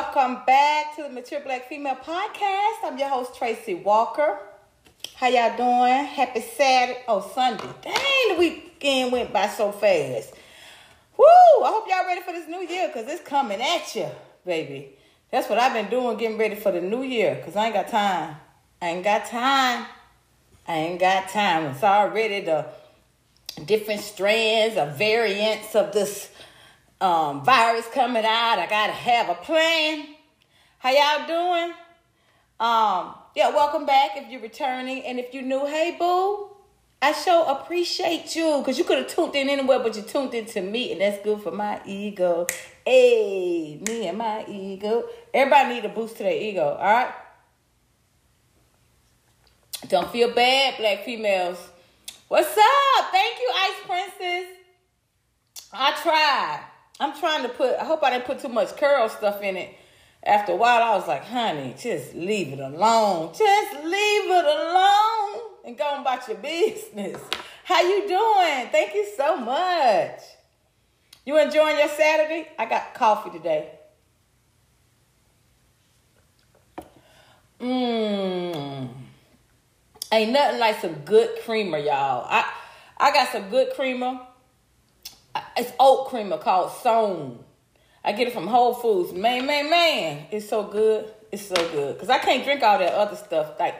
Welcome back to the Mature Black Female Podcast. I'm your host, Tracy Walker. How y'all doing? Happy Saturday. Oh, Sunday. Dang, the weekend went by so fast. Woo! I hope y'all ready for this new year because it's coming at you, baby. That's what I've been doing, getting ready for the new year because I ain't got time. I ain't got time. I ain't got time. It's already the different strands or variants of this um, virus coming out. I gotta have a plan. How y'all doing? Um, yeah, welcome back if you're returning. And if you're new, hey boo. I sure appreciate you because you could have tuned in anywhere, but you tuned in to me, and that's good for my ego. Hey, me and my ego. Everybody need a boost to their ego, all right? Don't feel bad, black females. What's up? Thank you, Ice Princess. I tried. I'm trying to put, I hope I didn't put too much curl stuff in it. After a while, I was like, honey, just leave it alone. Just leave it alone and go about your business. How you doing? Thank you so much. You enjoying your Saturday? I got coffee today. Mmm. Ain't nothing like some good creamer, y'all. I I got some good creamer. It's oat creamer called Sown. I get it from Whole Foods. Man, man, man, it's so good. It's so good. Cause I can't drink all that other stuff. Like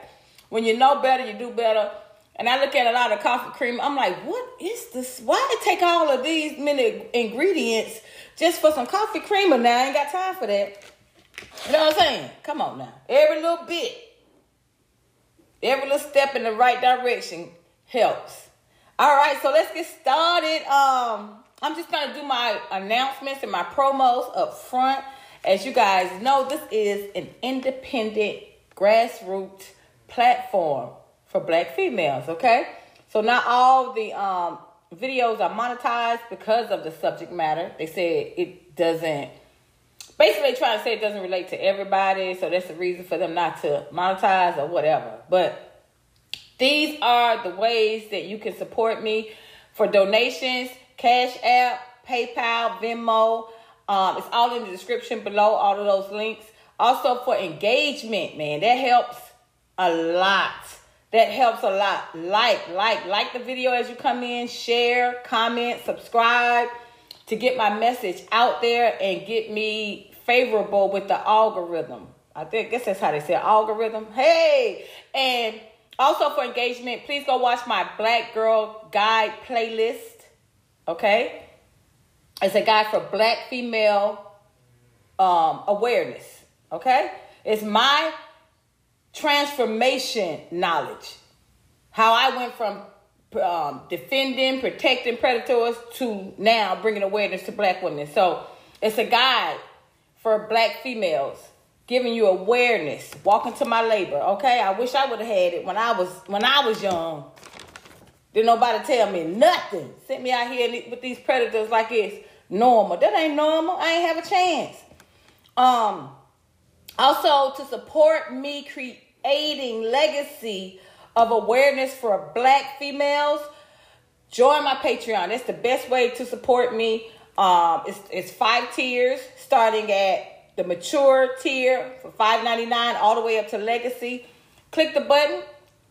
when you know better, you do better. And I look at a lot of coffee cream. I'm like, what is this? Why it take all of these many ingredients just for some coffee creamer? Now I ain't got time for that. You know what I'm saying? Come on now. Every little bit, every little step in the right direction helps. All right, so let's get started. Um, I'm just gonna do my announcements and my promos up front. As you guys know, this is an independent grassroots platform for black females, okay? So not all the um, videos are monetized because of the subject matter. They say it doesn't basically trying to say it doesn't relate to everybody, so that's the reason for them not to monetize or whatever. But these are the ways that you can support me for donations, Cash App, PayPal, Venmo. Um, it's all in the description below, all of those links. Also for engagement, man, that helps a lot. That helps a lot. Like, like, like the video as you come in, share, comment, subscribe to get my message out there and get me favorable with the algorithm. I think I guess that's how they say algorithm. Hey, and also for engagement, please go watch my Black Girl Guide playlist. Okay, it's a guide for Black female um, awareness. Okay, it's my transformation knowledge. How I went from um, defending, protecting predators to now bringing awareness to black women. So it's a guide for black females, giving you awareness, walking to my labor. Okay, I wish I would have had it when I was when I was young. Didn't nobody tell me nothing. Sent me out here with these predators like it's normal. That ain't normal. I ain't have a chance. Um, also to support me creating legacy of awareness for black females, join my Patreon. That's the best way to support me. Um, it's, it's five tiers, starting at the mature tier for five ninety nine, all the way up to legacy. Click the button.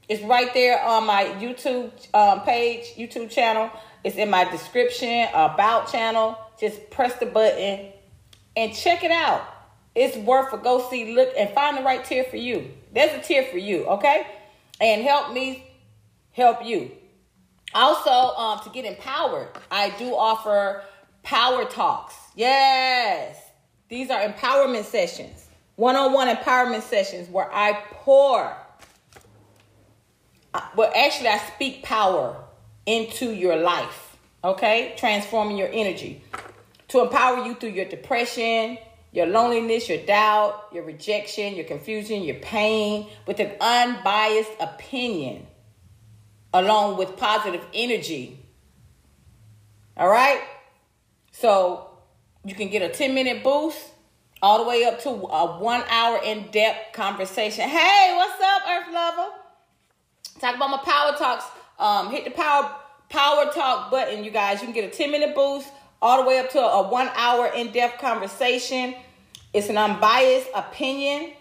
It's right there on my YouTube um, page, YouTube channel. It's in my description, about channel. Just press the button and check it out. It's worth a go see, look, and find the right tier for you. There's a tier for you, okay? And help me help you. Also, um, to get empowered, I do offer power talks. Yes, these are empowerment sessions, one on one empowerment sessions where I pour, uh, well, actually, I speak power into your life, okay? Transforming your energy to empower you through your depression, your loneliness, your doubt, your rejection, your confusion, your pain with an unbiased opinion along with positive energy. All right? So you can get a 10 minute boost all the way up to a one hour in depth conversation. Hey, what's up, Earth Lover? Talk about my power talks. Um, hit the power power talk button, you guys. You can get a 10 minute boost all the way up to a one hour in depth conversation. It's an unbiased opinion.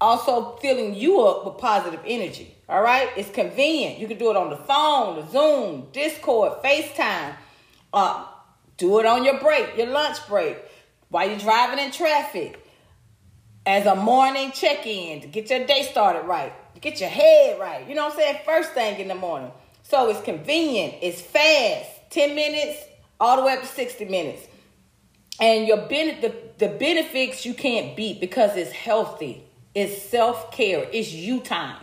Also, filling you up with positive energy. All right? It's convenient. You can do it on the phone, the Zoom, Discord, FaceTime. Uh, do it on your break, your lunch break, while you're driving in traffic. As a morning check in to get your day started right, get your head right. You know what I'm saying? First thing in the morning. So it's convenient, it's fast, 10 minutes all the way up to 60 minutes. And your ben- the, the benefits you can't beat because it's healthy. It's self-care. It's you time.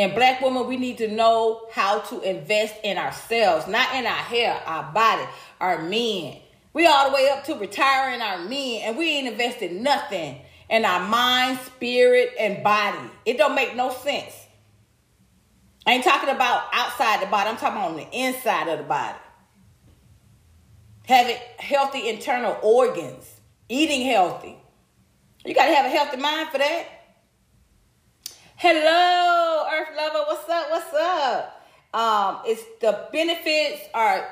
And black women, we need to know how to invest in ourselves, not in our hair, our body, our men. We all the way up to retiring our men, and we ain't invested nothing in our mind, spirit, and body. It don't make no sense. I ain't talking about outside the body. I'm talking on the inside of the body. Having healthy internal organs, eating healthy. You got to have a healthy mind for that. Hello, Earth Lover. What's up? What's up? Um, it's the benefits are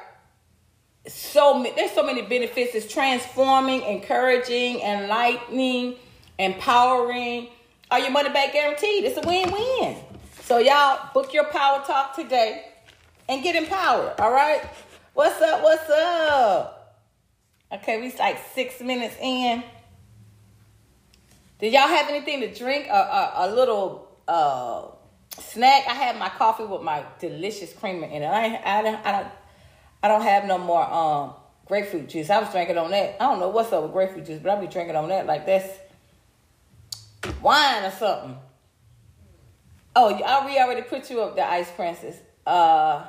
so many. There's so many benefits. It's transforming, encouraging, enlightening, empowering. Are your money back guaranteed? It's a win-win. So y'all book your power talk today and get empowered. All right. What's up? What's up? Okay, we like six minutes in. Did y'all have anything to drink? A, a, a little uh, snack. I had my coffee with my delicious creamer in it. I I don't I don't I don't have no more um grapefruit juice. I was drinking on that. I don't know what's up with grapefruit juice, but I'll be drinking on that like that's wine or something. Oh, we already put you up the Ice Princess. Uh,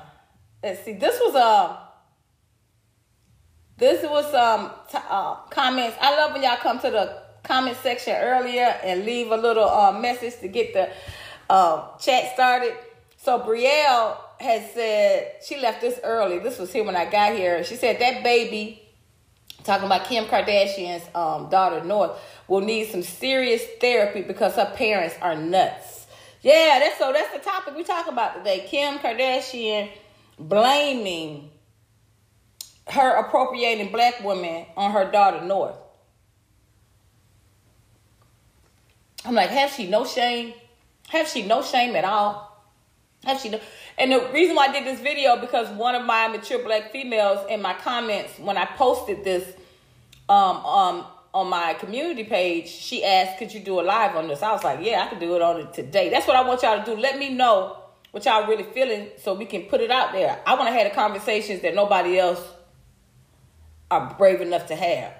let's see. This was a. Uh, this was some um, t- uh, comments. I love when y'all come to the comment section earlier and leave a little uh, message to get the uh, chat started. So Brielle has said she left this early. This was here when I got here. She said that baby, talking about Kim Kardashian's um, daughter North, will need some serious therapy because her parents are nuts. Yeah, that's so that's the topic we talk about today. Kim Kardashian blaming her appropriating black women on her daughter North. I'm like, has she no shame? Have she no shame at all? Have she no? And the reason why I did this video because one of my mature black females in my comments when I posted this um um on my community page, she asked, "Could you do a live on this?" I was like, "Yeah, I could do it on it today." That's what I want y'all to do. Let me know what y'all really feeling, so we can put it out there. I want to have the conversations that nobody else are brave enough to have.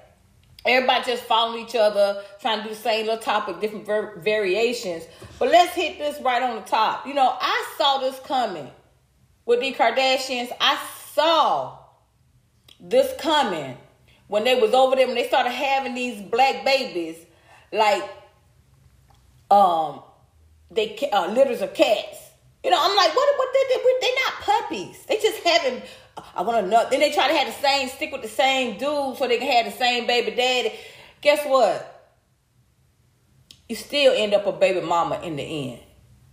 Everybody just following each other, trying to do the same little topic, different ver- variations. But let's hit this right on the top. You know, I saw this coming with the Kardashians. I saw this coming when they was over there, when they started having these black babies, like um, they uh, litters of cats. You know, I'm like, what? What? They, they, they not puppies. They just having. I want to know. Then they try to have the same, stick with the same dude, so they can have the same baby daddy. Guess what? You still end up a baby mama in the end.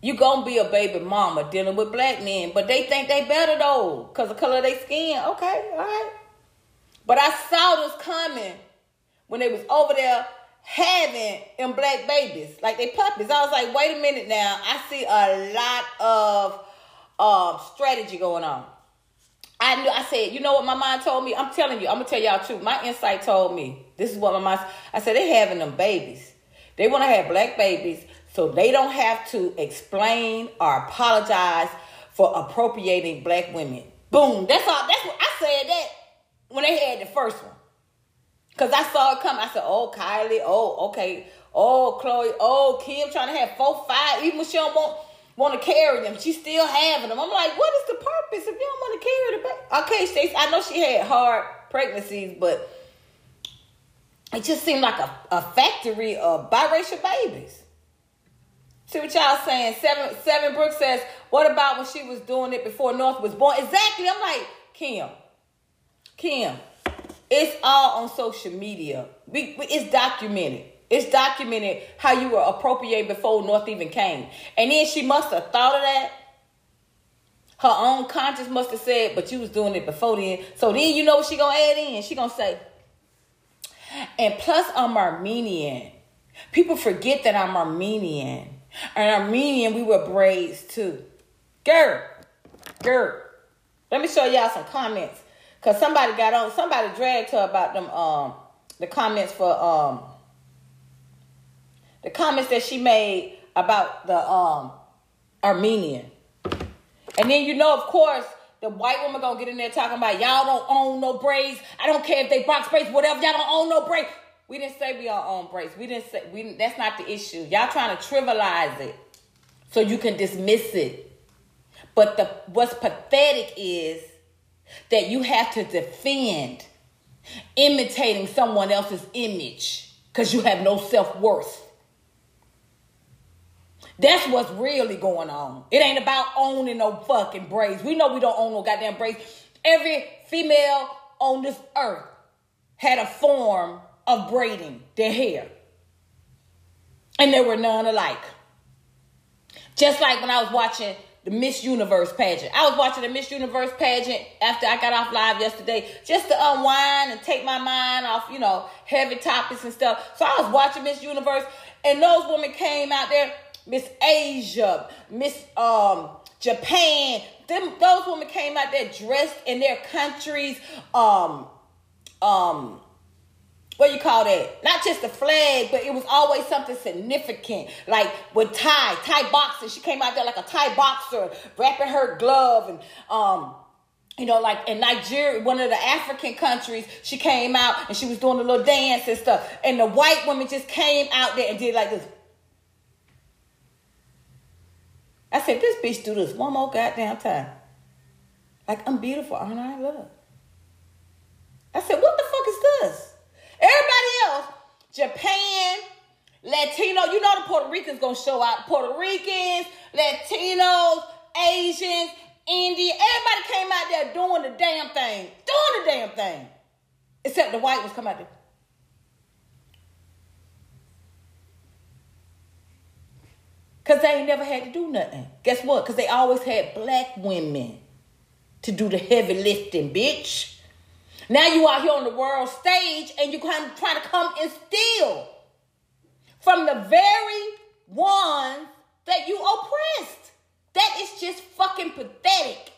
You gonna be a baby mama dealing with black men, but they think they better though, cause the color of their skin. Okay, all right. But I saw this coming when they was over there having them black babies, like they puppies. I was like, wait a minute now. I see a lot of um, strategy going on. I. I said, you know what my mind told me. I'm telling you. I'm gonna tell y'all too. My insight told me. This is what my mind. I said they having them babies. They want to have black babies, so they don't have to explain or apologize for appropriating black women. Boom. That's all. That's what I said. That when they had the first one. Cause I saw it come. I said, "Oh, Kylie. Oh, okay. Oh, Khloe. Oh, Kim trying to have four, five. Even want want to carry them, she's still having them." I'm like, "What is the purpose if you don't want to carry the baby?" Okay, Stacey. I know she had hard pregnancies, but it just seemed like a, a factory of biracial babies. See what y'all saying? Seven Seven Brooks says, "What about when she was doing it before North was born?" Exactly. I'm like, Kim. Kim, it's all on social media. We, we, it's documented. It's documented how you were appropriated before North even came. And then she must have thought of that. Her own conscience must have said, but you was doing it before then. So then you know what she gonna add in? She gonna say, And plus, I'm Armenian. People forget that I'm Armenian. And Armenian, we wear braids too. Girl, girl. Let me show y'all some comments. Cause somebody got on, somebody dragged her about them um the comments for um the comments that she made about the um Armenian. And then you know, of course, the white woman gonna get in there talking about y'all don't own no braids. I don't care if they box braids, whatever. Y'all don't own no braids. We didn't say we all own braids. We didn't say we. That's not the issue. Y'all trying to trivialize it so you can dismiss it. But the what's pathetic is that you have to defend imitating someone else's image because you have no self worth. That's what's really going on. It ain't about owning no fucking braids. We know we don't own no goddamn braids. Every female on this earth had a form of braiding their hair. And there were none alike. Just like when I was watching the Miss Universe pageant. I was watching the Miss Universe pageant after I got off live yesterday just to unwind and take my mind off, you know, heavy topics and stuff. So I was watching Miss Universe and those women came out there Miss Asia, Miss um, Japan. Them those women came out there dressed in their countries um um what you call that? Not just a flag, but it was always something significant. Like with Thai, Thai boxing. She came out there like a Thai boxer, wrapping her glove and um you know, like in Nigeria, one of the African countries, she came out and she was doing a little dance and stuff. And the white woman just came out there and did like this. I said, this bitch do this one more goddamn time. Like, I'm beautiful, aren't I? Look. I said, what the fuck is this? Everybody else, Japan, Latino, you know the Puerto Ricans gonna show out. Puerto Ricans, Latinos, Asians, India, everybody came out there doing the damn thing. Doing the damn thing. Except the white ones come out there. Because they ain't never had to do nothing. Guess what? Because they always had black women to do the heavy lifting, bitch. Now you out here on the world stage and you kind of trying to come and steal from the very ones that you oppressed. That is just fucking pathetic.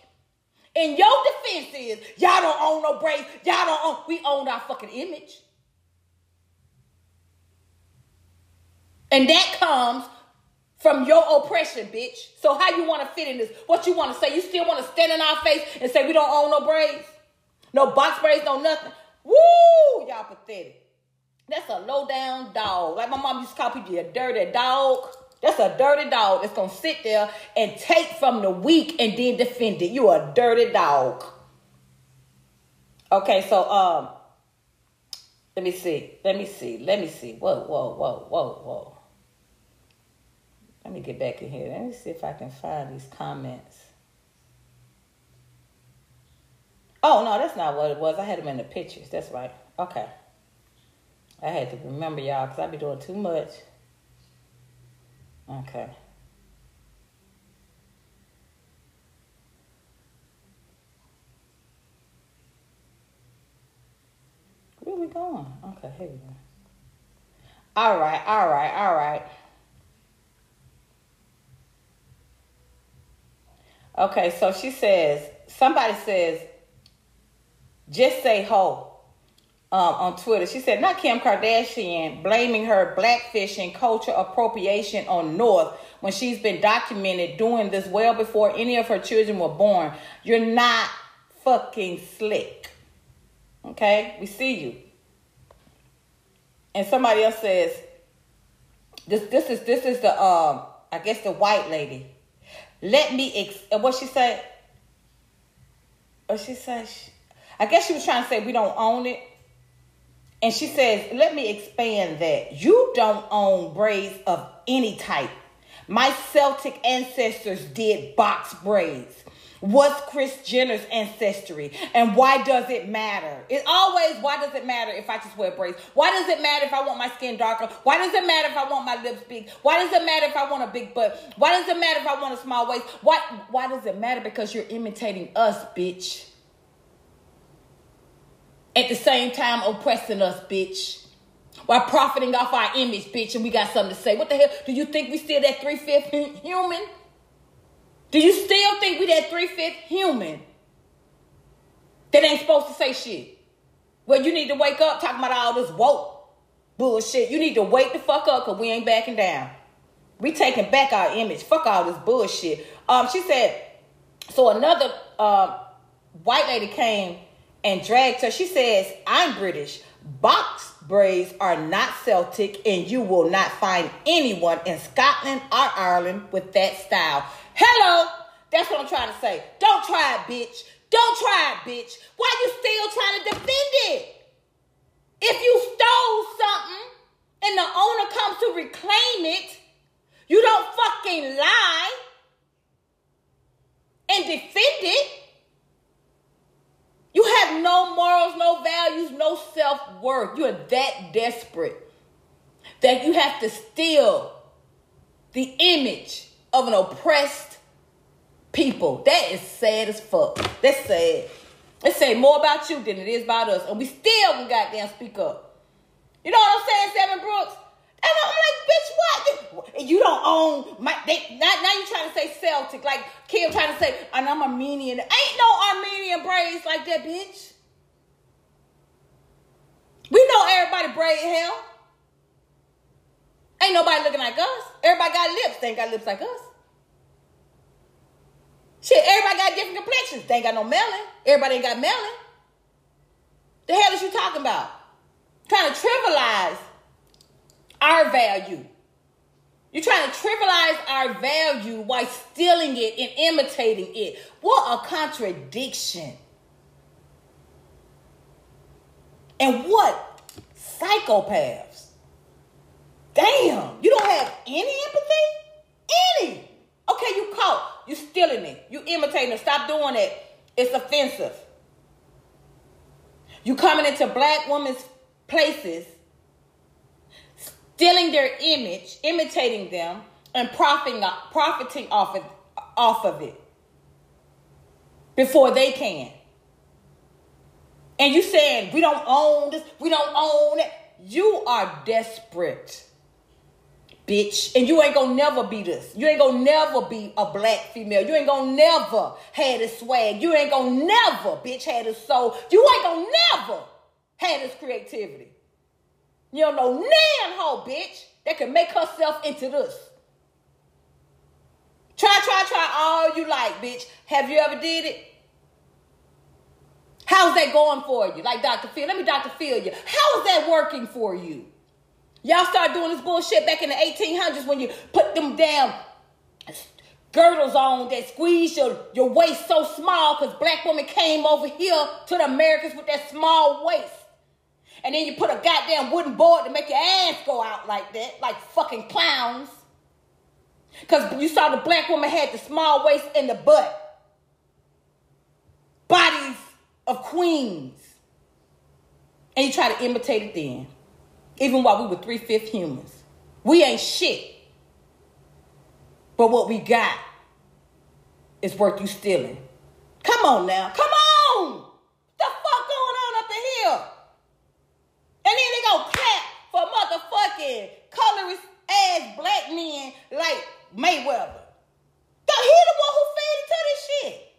And your defense is y'all don't own no braids. Y'all don't own. We own our fucking image. And that comes from your oppression, bitch. So how you want to fit in this? What you want to say? You still want to stand in our face and say we don't own no braids? No box braids, no nothing. Woo! Y'all pathetic. That's a low down dog. Like my mom used to call people a dirty dog. That's a dirty dog that's gonna sit there and take from the weak and then defend it. You a dirty dog. Okay, so um, let me see. Let me see. Let me see. Whoa, whoa, whoa, whoa, whoa. Let me get back in here. Let me see if I can find these comments. Oh, no, that's not what it was. I had them in the pictures. That's right. Okay. I had to remember y'all because I be doing too much. Okay. Where are we going? Okay, here we go. All right, all right, all right. Okay, so she says, somebody says, just say ho um, on Twitter. She said, not Kim Kardashian blaming her blackfishing culture appropriation on North when she's been documented doing this well before any of her children were born. You're not fucking slick. Okay? We see you. And somebody else says, this this is this is the um I guess the white lady. Let me ex- what she said. What she said. I guess she was trying to say we don't own it. And she says, let me expand that. You don't own braids of any type. My Celtic ancestors did box braids. What's Kris Jenner's ancestry? And why does it matter? It always, why does it matter if I just wear braids? Why does it matter if I want my skin darker? Why does it matter if I want my lips big? Why does it matter if I want a big butt? Why does it matter if I want a small waist? Why, why does it matter? Because you're imitating us, bitch. At the same time, oppressing us, bitch. While profiting off our image, bitch, and we got something to say. What the hell? Do you think we still that three-fifth human? Do you still think we that three-fifth human that ain't supposed to say shit? Well, you need to wake up talking about all this woke bullshit. You need to wake the fuck up because we ain't backing down. We taking back our image. Fuck all this bullshit. Um, she said, so another uh, white lady came and dragged her. She says, I'm British. Box braids are not Celtic, and you will not find anyone in Scotland or Ireland with that style. Hello, that's what I'm trying to say. Don't try it, bitch. Don't try it, bitch. Why you still trying to defend it? If you stole something and the owner comes to reclaim it, you don't fucking lie and defend it. You have no morals, no values, no self worth. You are that desperate that you have to steal the image of an oppressed people. That is sad as fuck. That's sad. It say more about you than it is about us. And we still can goddamn speak up. You know what I'm saying, Seven Brooks? And I'm like, bitch, what? You don't own my. They, now, now you trying to say Celtic, like Kim trying to say, and I'm Armenian. Ain't no Armenian braids like that, bitch. We know everybody braid hair. Ain't nobody looking like us. Everybody got lips. They ain't got lips like us. Shit, everybody got different complexions. They ain't got no melon. Everybody ain't got melon. The hell is you talking about? Trying to trivialize our value. You're trying to trivialize our value while stealing it and imitating it. What a contradiction. And what psychopaths. Damn, you don't have any empathy? Any. Okay, you caught. You stealing it. You imitating it. Stop doing it. It's offensive. You coming into black women's places stealing their image, imitating them, and profiting, profiting off of, off of it before they can. And you saying we don't own this, we don't own it. You are desperate, bitch. And you ain't gonna never be this. You ain't gonna never be a black female. You ain't gonna never have this swag. You ain't gonna never, bitch, have this soul. You ain't gonna never have this creativity. You don't know nan hoe, bitch, that can make herself into this. Try, try, try all you like, bitch. Have you ever did it? How's that going for you? Like Dr. Phil. Let me Dr. Phil you. How is that working for you? Y'all started doing this bullshit back in the 1800s when you put them damn girdles on that squeeze your, your waist so small because black women came over here to the Americas with that small waist. And then you put a goddamn wooden board to make your ass go out like that, like fucking clowns. Because you saw the black woman had the small waist and the butt. Bodies of queens. And you try to imitate it then. Even while we were three fifth humans. We ain't shit. But what we got is worth you stealing. Come on now. Come on. What The fuck going on up in here? And then they gonna clap for motherfucking colorist ass black men like Mayweather. The, he the one who fed into this shit.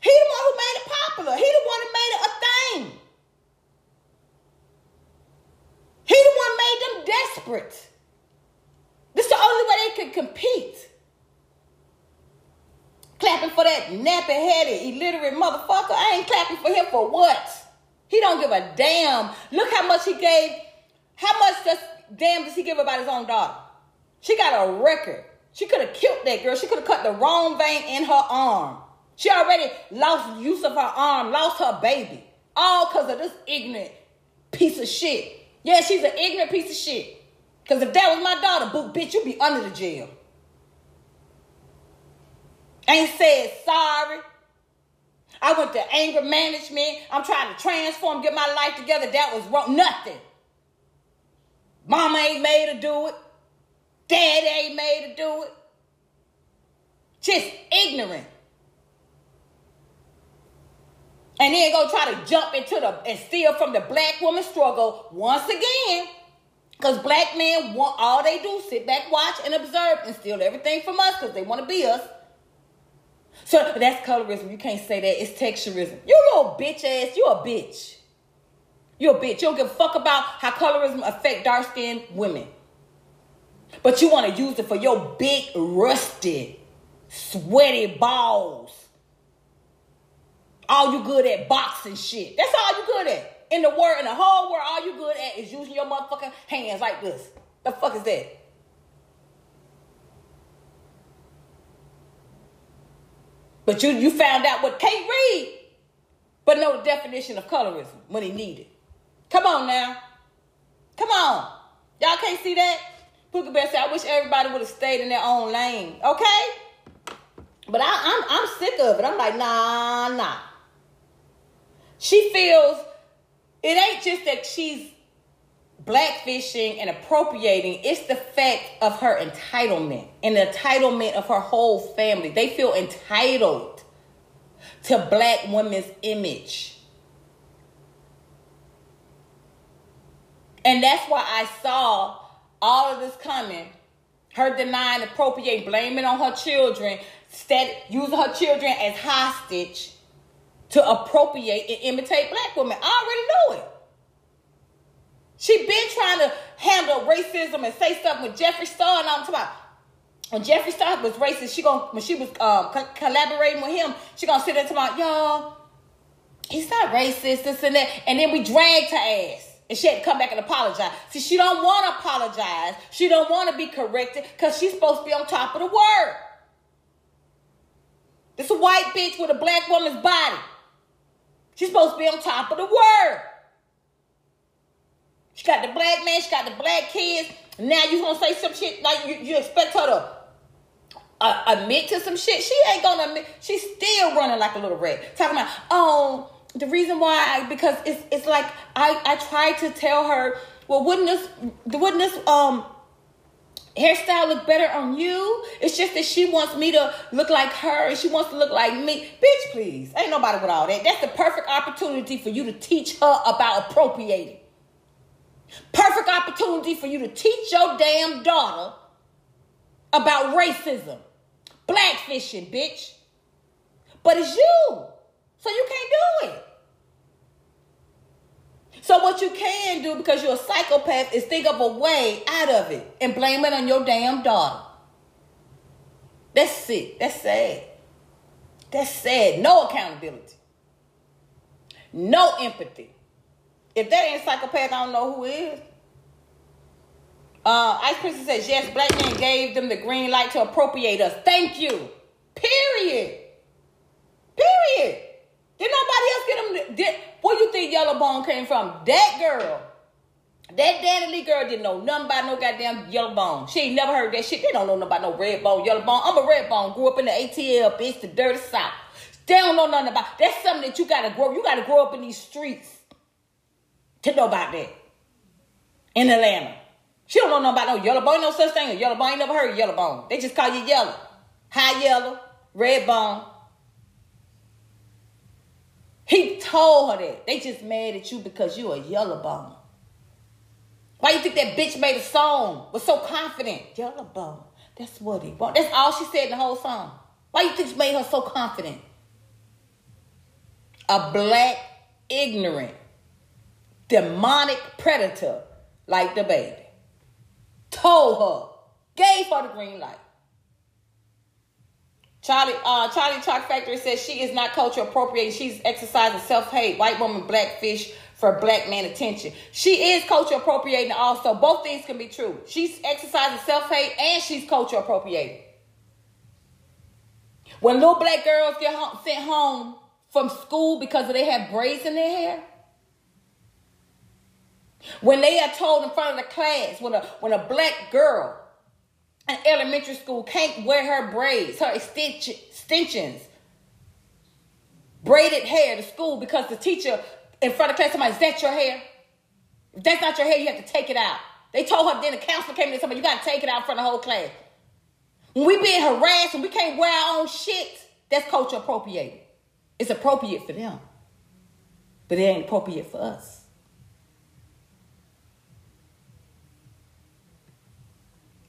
He the one who made it popular. He the one that made it a thing. He the one made them desperate. This is the only way they could compete. Clapping nappy-headed, illiterate motherfucker. I ain't clapping for him for what? He don't give a damn. Look how much he gave. How much does damn does he give about his own daughter? She got a record. She could have killed that girl. She could have cut the wrong vein in her arm. She already lost use of her arm, lost her baby. All because of this ignorant piece of shit. Yeah, she's an ignorant piece of shit. Because if that was my daughter, boo, bitch, you'd be under the jail. Ain't said sorry. I went to anger management. I'm trying to transform, get my life together. That was wrong. Nothing. Mama ain't made to do it. Dad ain't made to do it. Just ignorant. and then go try to jump into the and steal from the black woman struggle once again. Because black men want all they do sit back, watch, and observe and steal everything from us because they want to be us. So that's colorism. You can't say that. It's texturism. You little bitch ass. You a bitch. You a bitch. You don't give a fuck about how colorism affect dark skinned women. But you want to use it for your big, rusty, sweaty balls. All you good at boxing shit. That's all you good at. In the world, in the whole world, all you good at is using your motherfucking hands like this. The fuck is that? But you you found out what Kate read, but the definition of colorism when he needed. Come on now. Come on. Y'all can't see that? Pookie Bear said, I wish everybody would have stayed in their own lane. Okay? But I, I'm I'm sick of it. I'm like, nah, nah. She feels it ain't just that she's blackfishing and appropriating, it's the fact of her entitlement and the entitlement of her whole family. They feel entitled to black women's image. And that's why I saw all of this coming. Her denying, appropriating, blaming on her children, instead using her children as hostage to appropriate and imitate black women. I already knew it. She been trying to handle racism and say something with Jeffree Star, and I'm talking about when Jeffree Star was racist. She gonna when she was um, co- collaborating with him, she gonna sit there talking about y'all. He's not racist, this and that, and then we dragged her ass. And she had to come back and apologize. See, she don't want to apologize. She don't want to be corrected because she's supposed to be on top of the world. This a white bitch with a black woman's body. She's supposed to be on top of the world. She got the black man, she got the black kids. Now you gonna say some shit like you, you expect her to uh, admit to some shit. She ain't gonna admit. She's still running like a little rat. Talking about, oh, the reason why, I, because it's it's like I I tried to tell her, well, wouldn't this wouldn't this um hairstyle look better on you? It's just that she wants me to look like her and she wants to look like me. Bitch, please. Ain't nobody with all that. That's the perfect opportunity for you to teach her about appropriating. Perfect opportunity for you to teach your damn daughter about racism. Blackfishing, bitch. But it's you. So you can't do it. So what you can do because you're a psychopath is think of a way out of it and blame it on your damn daughter. That's sick. That's sad. That's sad. No accountability. No empathy. If that ain't psychopath, I don't know who is. Uh, Ice Princess says, yes, black man gave them the green light to appropriate us. Thank you. Period. Period. Did nobody else get them? Did, where you think Yellow Bone came from? That girl. That DaniLeigh girl didn't know nothing about no goddamn yellow bone. She ain't never heard that shit. They don't know nothing about no red bone, yellow bone. I'm a red bone. Grew up in the ATL, bitch, the dirty south. They don't know nothing about. That's something that you gotta grow. You gotta grow up in these streets to know about that. In Atlanta. She don't know nothing about no yellow bone, no such thing. Yellow bone, ain't never heard of yellow bone. They just call you yellow. High yellow, red bone. He told her that. They just mad at you because you a yellow bone. Why you think that bitch made a song? Was so confident. Yellow bone. That's what he want. That's all she said in the whole song. Why you think she made her so confident? A black, ignorant, demonic predator like DaBaby. Told her. Gave her the green light. Charlie, uh, Charlie Chalk Factory says she is not culture appropriating. She's exercising self hate. White woman, black fish for black man attention. She is culture appropriating also. Both things can be true. She's exercising self hate and she's culture appropriating. When little black girls get home, sent home from school because they have braids in their hair, when they are told in front of the class, when a when a black girl in elementary school can't wear her braids, her extensions, braided hair to school because the teacher in front of class somebody, is that your hair? If that's not your hair, you have to take it out. They told her, then the counselor came in and said, you got to take it out in front of the whole class. When we being harassed and we can't wear our own shit, that's culture appropriated. It's appropriate for them. But it ain't appropriate for us.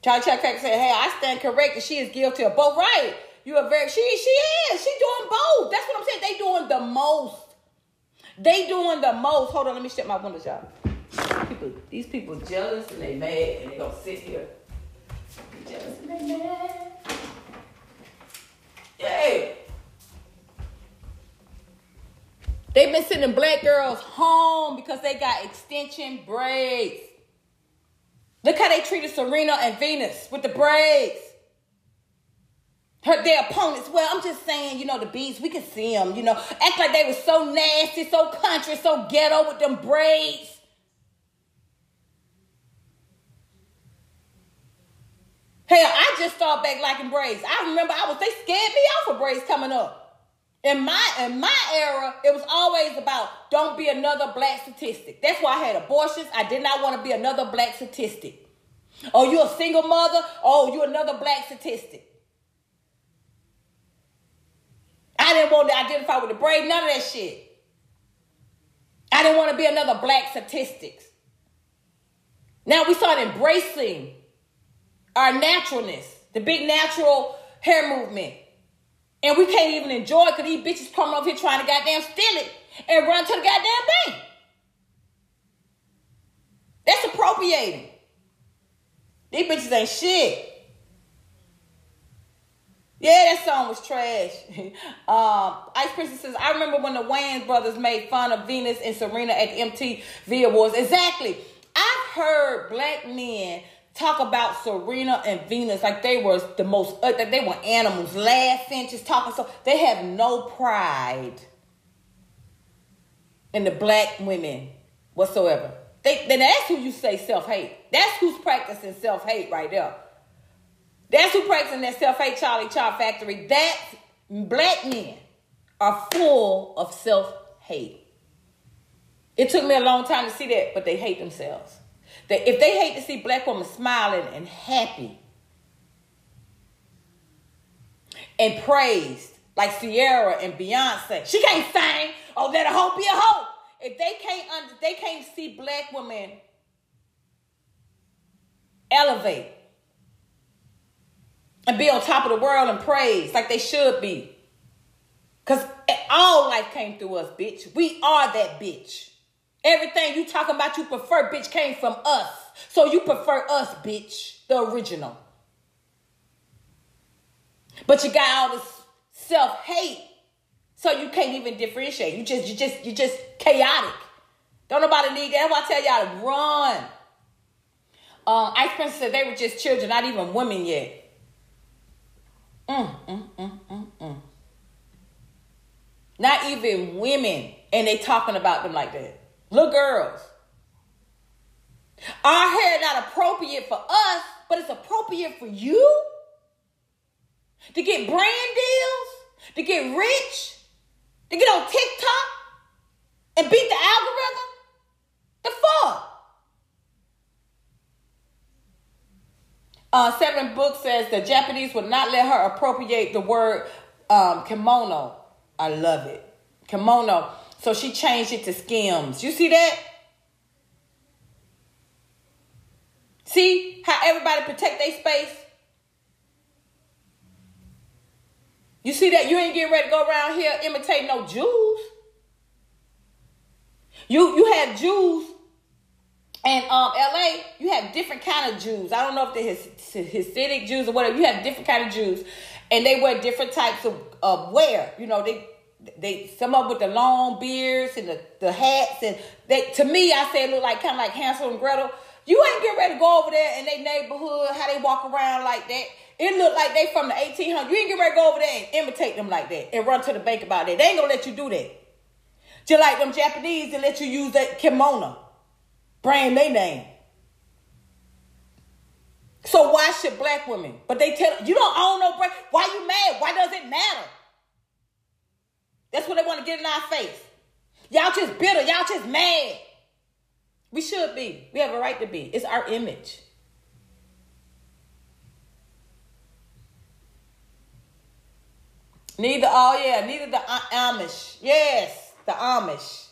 Charlie Chuck said, "Hey, I stand corrected. She is guilty of both. Right? You are very. She she is. She doing both. That's what I'm saying. They doing the most. They doing the most. Hold on. Let me shut my windows, y'all. People, these people jealous and they mad and they gonna sit here. Jealous and they mad. Hey. They've been sending black girls home because they got extension braids. Look how they treated Serena and Venus with the braids. Hurt their opponents. Well, I'm just saying, you know, the beats, we can see them, you know, act like they were so nasty, so country, so ghetto with them braids. Hell, I just started back liking braids. I remember I was they scared me off of braids coming up. In my in my era, it was always about don't be another black statistic. That's why I had abortions. I did not want to be another black statistic. Oh, you a single mother? Oh, you another black statistic. I didn't want to identify with the brave, none of that shit. I didn't want to be another black statistics. Now we start embracing our naturalness, the big natural hair movement. And we can't even enjoy it because these bitches coming up here trying to goddamn steal it and run to the goddamn bank. That's appropriating. These bitches ain't shit. Yeah, that song was trash. um, Ice Princess says, I remember when the Wayans brothers made fun of Venus and Serena at the MTV Awards. Exactly. I've heard black men talk about Serena and Venus like they were the most, uh, they were animals, laughing, just talking. So they have no pride in the black women whatsoever. They, then that's who you say self hate. That's who's practicing self hate right there. That's who practicing that self hate Charlie Chart Factory. That black men are full of self hate. It took me a long time to see that, but they hate themselves. That if they hate to see black women smiling and happy and praised like Ciara and Beyonce, she can't sing. Oh, let a hoe be a hoe. If they can't under, they can't see black women elevate and be on top of the world and praise like they should be. Cause all life came through us, bitch. We are that bitch. Everything you talking about you prefer, bitch, came from us. So you prefer us, bitch, the original. But you got all this self-hate. So you can't even differentiate. You just, you just, you just chaotic. Don't nobody need that. Why tell y'all to run. Um, Ice Princess said they were just children, not even women yet. Mm, mm, mm, mm, mm. Not even women, and they talking about them like that. Little girls. Our hair not appropriate for us, but it's appropriate for you to get brand deals, to get rich, to get on TikTok and beat the algorithm. The fuck? Uh, Seven Book says the Japanese would not let her appropriate the word um, kimono. I love it. Kimono. So she changed it to skims. You see that? See how everybody protect their space? You see that? You ain't getting ready to go around here imitating no Jews. You you have Jews and um, LA, you have different kind of Jews. I don't know if they're Hasidic Jews or whatever. You have different kind of Jews, and they wear different types of, of wear. You know, they they some of them with the long beards and the, the hats, and they to me, I say it look like kind of like Hansel and Gretel. You ain't getting ready to go over there in their neighborhood, how they walk around like that. It look like they from the 1800s. You ain't getting ready to go over there and imitate them like that and run to the bank about that. They ain't gonna let you do that. Just like them Japanese, they let you use that kimono brand their name. So why should black women? But they tell you don't own no brand. Why you mad? Why does it matter? That's what they want to get in our face. Y'all just bitter. Y'all just mad. We should be. We have a right to be. It's our image. Neither, oh yeah, neither the Amish. Yes, the Amish.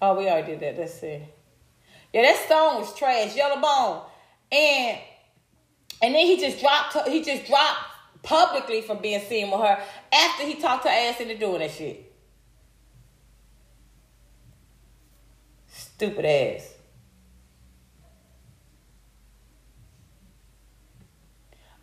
Oh, we already did that. Let's see. Yeah, that song is trash. Yellow Bone. And and then he just dropped he just dropped publicly from being seen with her after he talked her ass into doing that shit. Stupid ass.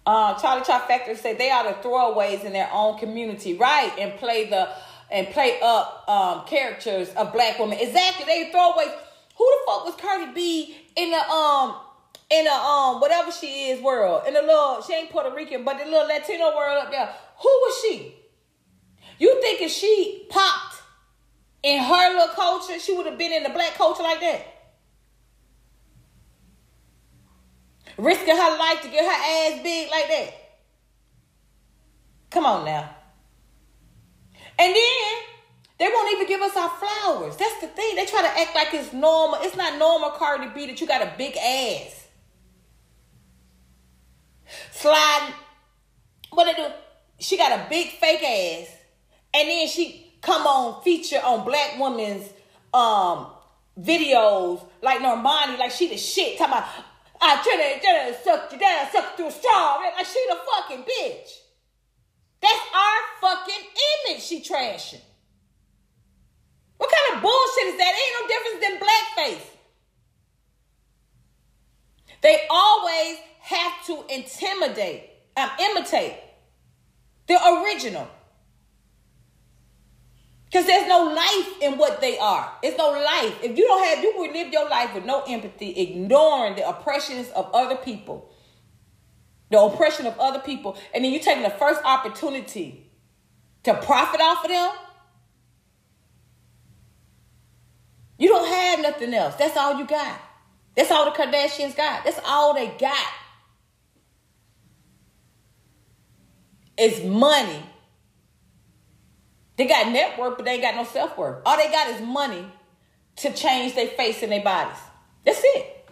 Uh, Charlie Trifecta said they are the throwaways in their own community, right? And play the and play up um, characters of black women. Exactly, they throwaways. Who the fuck was Cardi B in the um in the um whatever she is world in the little she ain't Puerto Rican but the little Latino world up there? Who was she? You think if she popped in her little culture, she would have been in the black culture like that? risking her life to get her ass big like that. Come on now. And then they won't even give us our flowers. That's the thing. They try to act like it's normal. It's not normal, Cardi B, that you got a big ass. Slide. What they do? She got a big fake ass, and then she come on feature on black women's um videos like Normani, like she the shit. Talking about I try to, try to suck you down, suck you through a straw. Like she the fucking bitch. That's our fucking image she trashing. What kind of bullshit is that? Ain't no difference than blackface. They always have to intimidate, um, imitate the original. Because there's no life in what they are. It's no life. If you don't have, you would live your life with no empathy, ignoring the oppressions of other people, the oppression of other people, and then you're taking the first opportunity to profit off of them. You don't have nothing else. That's all you got. That's all the Kardashians got. That's all they got. It's money they got net worth, but they ain't got no self worth. All they got is money to change their face and their bodies. That's it.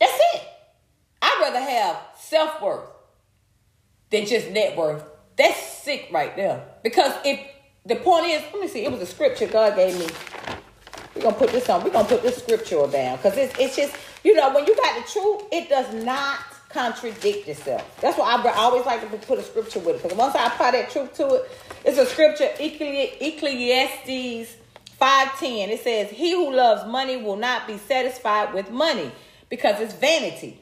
That's it. I'd rather have self worth than just net worth. That's sick right there. Because if the point is, let me see, it was a scripture God gave me. We're gonna put this on. We're gonna put this scripture down. Because it's it's just, you know, when you got the truth, it does not contradict itself. That's why I always like to put a scripture with it. Because once I apply that truth to it, it's a scripture, Ecclesiastes 5.10. It says, He who loves money will not be satisfied with money because it's vanity.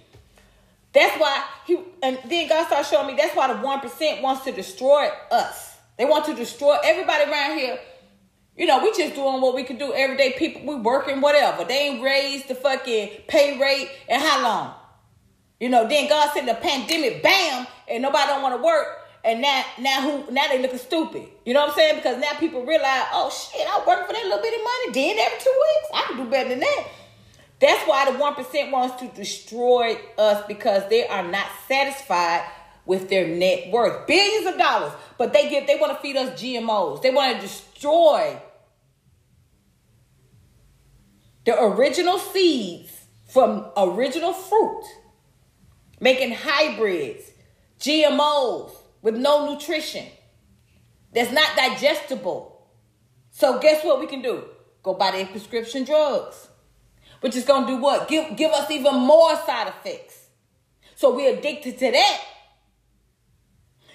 That's why he and then God started showing me that's why the one percent wants to destroy us. They want to destroy everybody around here. You know, we just doing what we can do every day. People, we working whatever. They ain't raised the fucking pay rate and how long? You know, then God sent the pandemic, bam, and nobody don't want to work. And now, now who? Now they looking stupid. You know what I'm saying? Because now people realize, oh shit, I work for that little bit of money. Then every two weeks, I can do better than that. That's why the one percent wants to destroy us because they are not satisfied with their net worth, billions of dollars. But they get, they want to feed us GMOs. They want to destroy the original seeds from original fruit making hybrids, GMOs with no nutrition that's not digestible. So guess what we can do? Go buy their prescription drugs. Which is gonna do what? Give give us even more side effects. So we're addicted to that.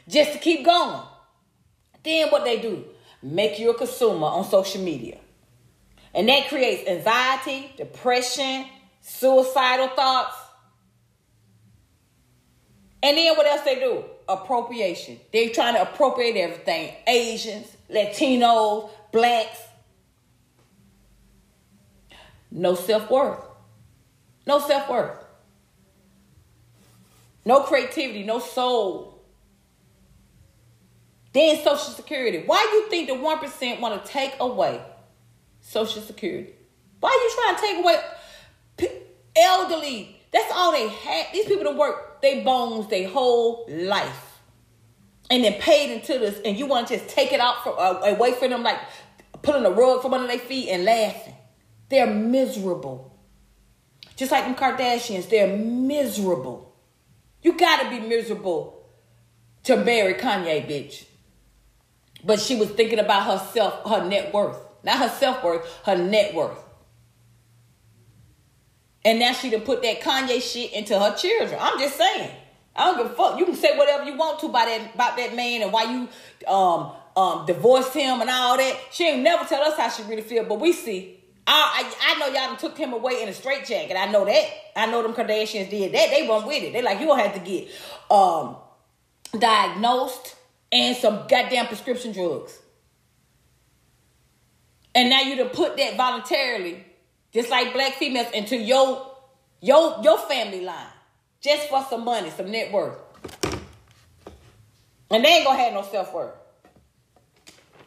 Just to keep going. Then what they do? Make you a consumer on social media. And that creates anxiety, depression, suicidal thoughts, and then what else they do? Appropriation. They trying to appropriate everything. Asians, Latinos, blacks. No self-worth. No self-worth. No creativity, no soul. Then Social Security. Why you think the 1% want to take away Social Security? Why you trying to take away elderly? That's all they had. These people don't work they bones their whole life. And then paid into this and you want to just take it out from uh, away from them like pulling a rug from under their feet and laughing. They're miserable. Just like them kardashians they're miserable. You gotta be miserable to marry kanye bitch. But she was thinking about herself her net worth. Not her self worth, her net worth. And now she done put that Kanye shit into her children. I'm just saying. I don't give a fuck. You can say whatever you want to about that about that man and why you um um divorced him and all that. She ain't never tell us how she really feel, but we see. I, I, I know y'all done took him away in a straight jacket. I know that. I know them Kardashians did that. They went with it. They like you gonna have to get um diagnosed and some goddamn prescription drugs. And now you to put that voluntarily, just like black females, into your your your family line. Just for some money, some net worth. And they ain't gonna have no self-worth.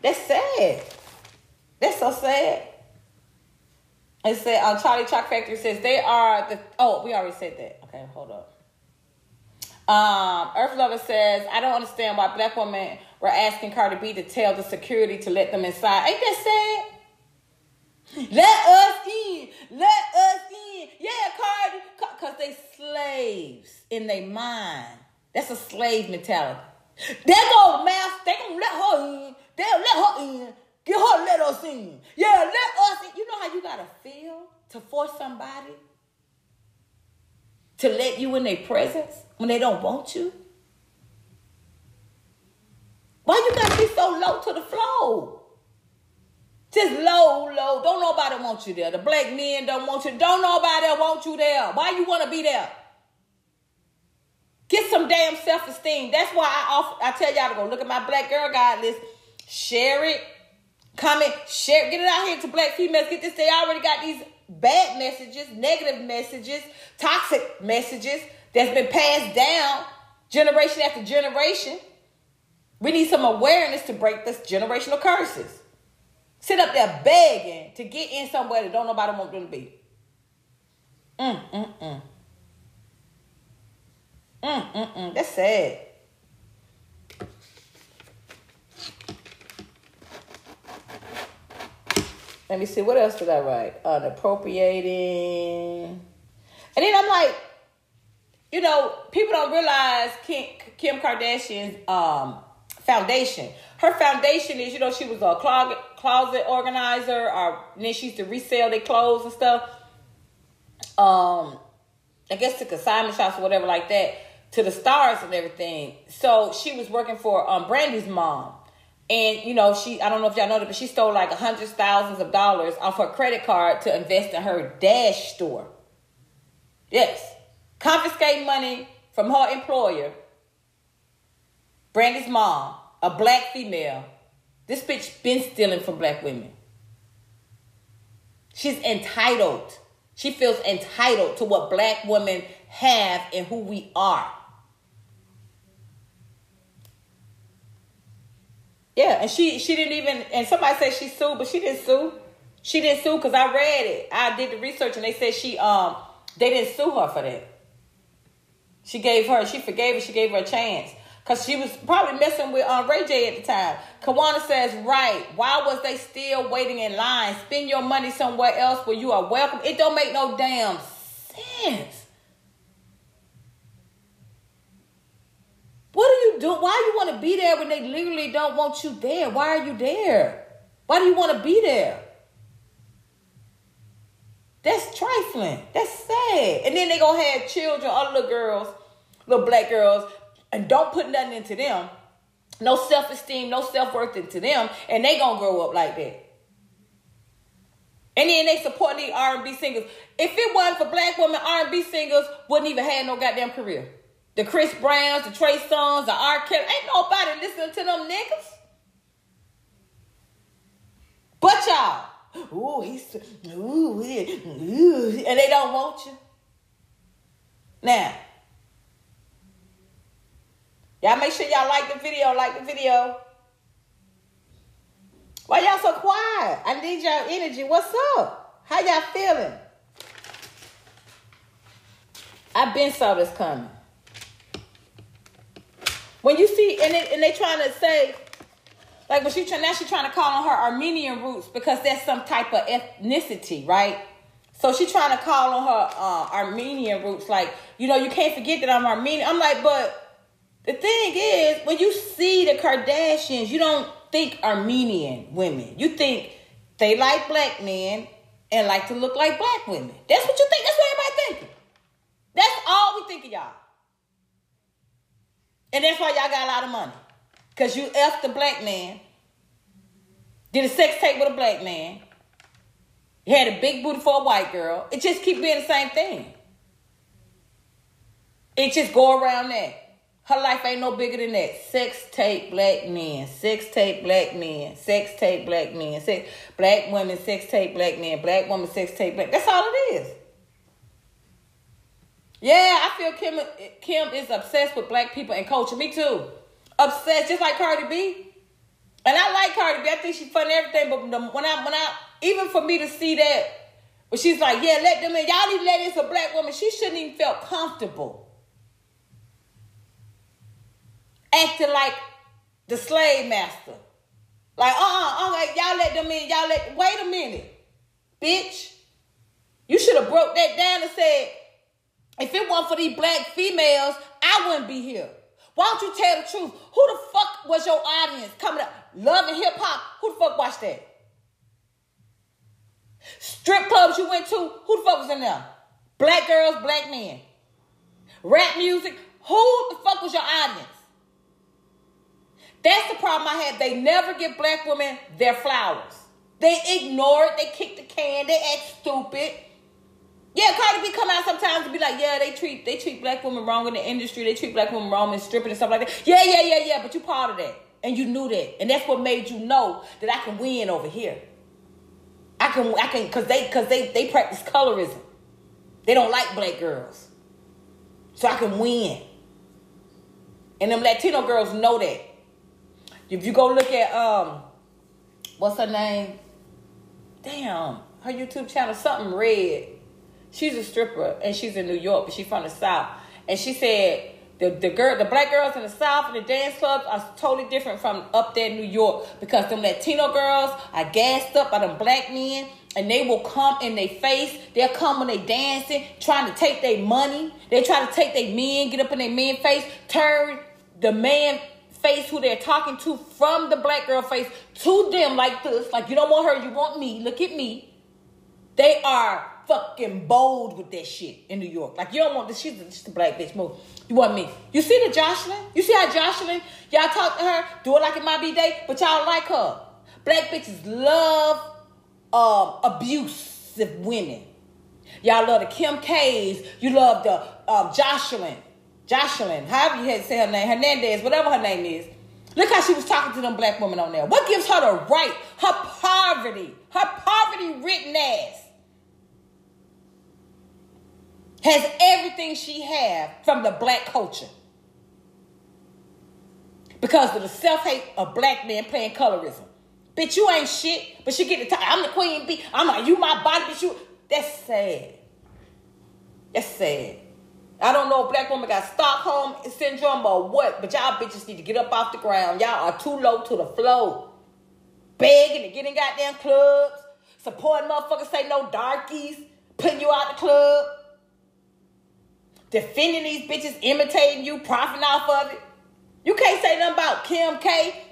That's sad. That's so sad. It said uh, Charlie Chalk Factory says they are the oh, we already said that. Okay, hold up. Um, Earth Lover says, I don't understand why black women were asking Cardi B to tell the security to let them inside. Ain't that sad? Let us in. Let us in. Yeah, Cardi. Because they slaves in their mind. That's a slave mentality. They go math. They gonna let her in. They'll let her in. Get her let us in. Yeah, let us in. You know how you gotta feel to force somebody to let you in their presence when they don't want you? Why you gotta be so low to the floor? Just low, low. Don't nobody want you there. The black men don't want you. Don't nobody want you there. Why you want to be there? Get some damn self-esteem. That's why I offer, I tell y'all to go look at my black girl guide list. Share it. Comment. Share. Get it out here to black females. Get this. They already got these bad messages, negative messages, toxic messages that's been passed down generation after generation. We need some awareness to break this generational curses. Sit up there begging to get in somewhere that don't nobody want them to be. Mm, mm, mm. Mm, mm, mm. That's sad. Let me see, what else did I write? Unappropriating. And then I'm like, you know, people don't realize Kim, Kim Kardashian's um, foundation. Her foundation is, you know, she was a closet, closet organizer, or then she used to resell their clothes and stuff. Um, I guess to consignment shops or whatever like that, to the stars and everything. So she was working for um Brandy's mom. And you know, she I don't know if y'all know that, but she stole like hundreds, thousands of dollars off her credit card to invest in her DASH store. Yes. Confiscate money from her employer, Brandy's mom, a black female. This bitch been stealing from black women. She's entitled. She feels entitled to what black women have and who we are. Yeah, and she she didn't even and somebody said she sued, but she didn't sue. She didn't sue because I read it. I did the research and they said she um they didn't sue her for that. She gave her, she forgave her, she gave her a chance. Because she was probably messing with um, Ray J at the time. Kawana says, right. Why was they still waiting in line? Spend your money somewhere else where you are welcome. It don't make no damn sense. What are you doing? Why you want to be there when they literally don't want you there? Why are you there? Why do you want to be there? That's trifling. That's sad. And then they gonna have children, other little girls, little black girls, and don't put nothing into them. No self-esteem, no self-worth into them, and they gonna grow up like that. And then they support these R&B singers. If it wasn't for black women, R&B singers wouldn't even have no goddamn career. The Chris Browns, the Trey Songz, the R. Kelly, ain't nobody listening to them niggas. But y'all, ooh, he's ooh, ooh, and they don't want you. Now, y'all make sure y'all like the video, like the video. Why y'all so quiet? I need y'all energy. What's up? How y'all feeling? I've been saw this coming. When you see, and, it, and they trying to say, like when she trying now she trying to call on her Armenian roots because that's some type of ethnicity, right? So she trying to call on her uh, Armenian roots, like you know you can't forget that I'm Armenian. I'm like, but the thing is, when you see the Kardashians, you don't think Armenian women. You think they like black men and like to look like black women. That's what you think. That's what everybody thinking. That's all we think of y'all. And that's why y'all got a lot of money. Because you F the black man, did a sex tape with a black man, you had a big booty for a white girl. It just keep being the same thing. It just go around that. Her life ain't no bigger than that. Sex tape black men. Sex tape black men. Sex tape black men. Sex black women, sex tape black men. Black woman, sex tape black. That's all it is. Yeah, I feel Kim Kim is obsessed with black people and culture. Me too. Obsessed, just like Cardi B. And I like Cardi B. I think she's funny everything. But when I when I even for me to see that, when she's like, yeah, let them in. Y'all need in a black woman. She shouldn't even felt comfortable acting like the slave master. Like, uh-uh, okay, y'all let them in. Y'all let. Wait a minute, bitch. You should have broke that down and said, if it weren't for these black females, I wouldn't be here. Why don't you tell the truth? Who the fuck was your audience coming up? Love and hip hop. Who the fuck watched that? Strip clubs you went to, who the fuck was in there? Black girls, black men. Rap music, who the fuck was your audience? That's the problem I had. They never give black women their flowers. They ignore it. They kick the can. They act stupid. Yeah, Cardi B come out sometimes and be like, yeah, they treat they treat black women wrong in the industry. They treat black women wrong in stripping and stuff like that. Yeah, yeah, yeah, yeah. But you part of that, and you knew that, and that's what made you know that I can win over here. I can, I can, cause they, cause they, they practice colorism. They don't like black girls, so I can win. And them Latino girls know that. If you go look at um, what's her name? Damn, her YouTube channel, something red she's a stripper and she's in New York, but she's from the South. And she said the, the girl, the black girls in the South and the dance clubs are totally different from up there in New York because them Latino girls are gassed up by them black men and they will come in their face. They'll come when they dancing, trying to take their money. They try to take their men, get up in their man face, turn the man face who they're talking to from the black girl face to them like this. Like you don't want her, you want me. Look at me. They are fucking bold with that shit in New York. Like you don't want this. She's just a black bitch. Move. You want me? You see the Joseline? You see how Joseline? Y'all talk to her, do it like it might be day, but y'all like her. Black bitches love um, abusive women. Y'all love the Kim K's. You love the um, Joseline. Joseline, however you had to say her name, Hernandez, whatever her name is. Look how she was talking to them black women on there. What gives her the right? Her poverty. Her poverty written ass has everything she have from the black culture. Because of the self-hate of black men playing colorism. Bitch, you ain't shit, but she get the time. I'm the queen bee. I'm like, you my body, bitch, you. That's sad. That's sad. I don't know if black woman got Stockholm syndrome or what, but y'all bitches need to get up off the ground. Y'all are too low to the floor. Begging to get in goddamn clubs. Supporting motherfuckers say no darkies. Putting you out the club defending these bitches, imitating you, profiting off of it. You can't say nothing about Kim K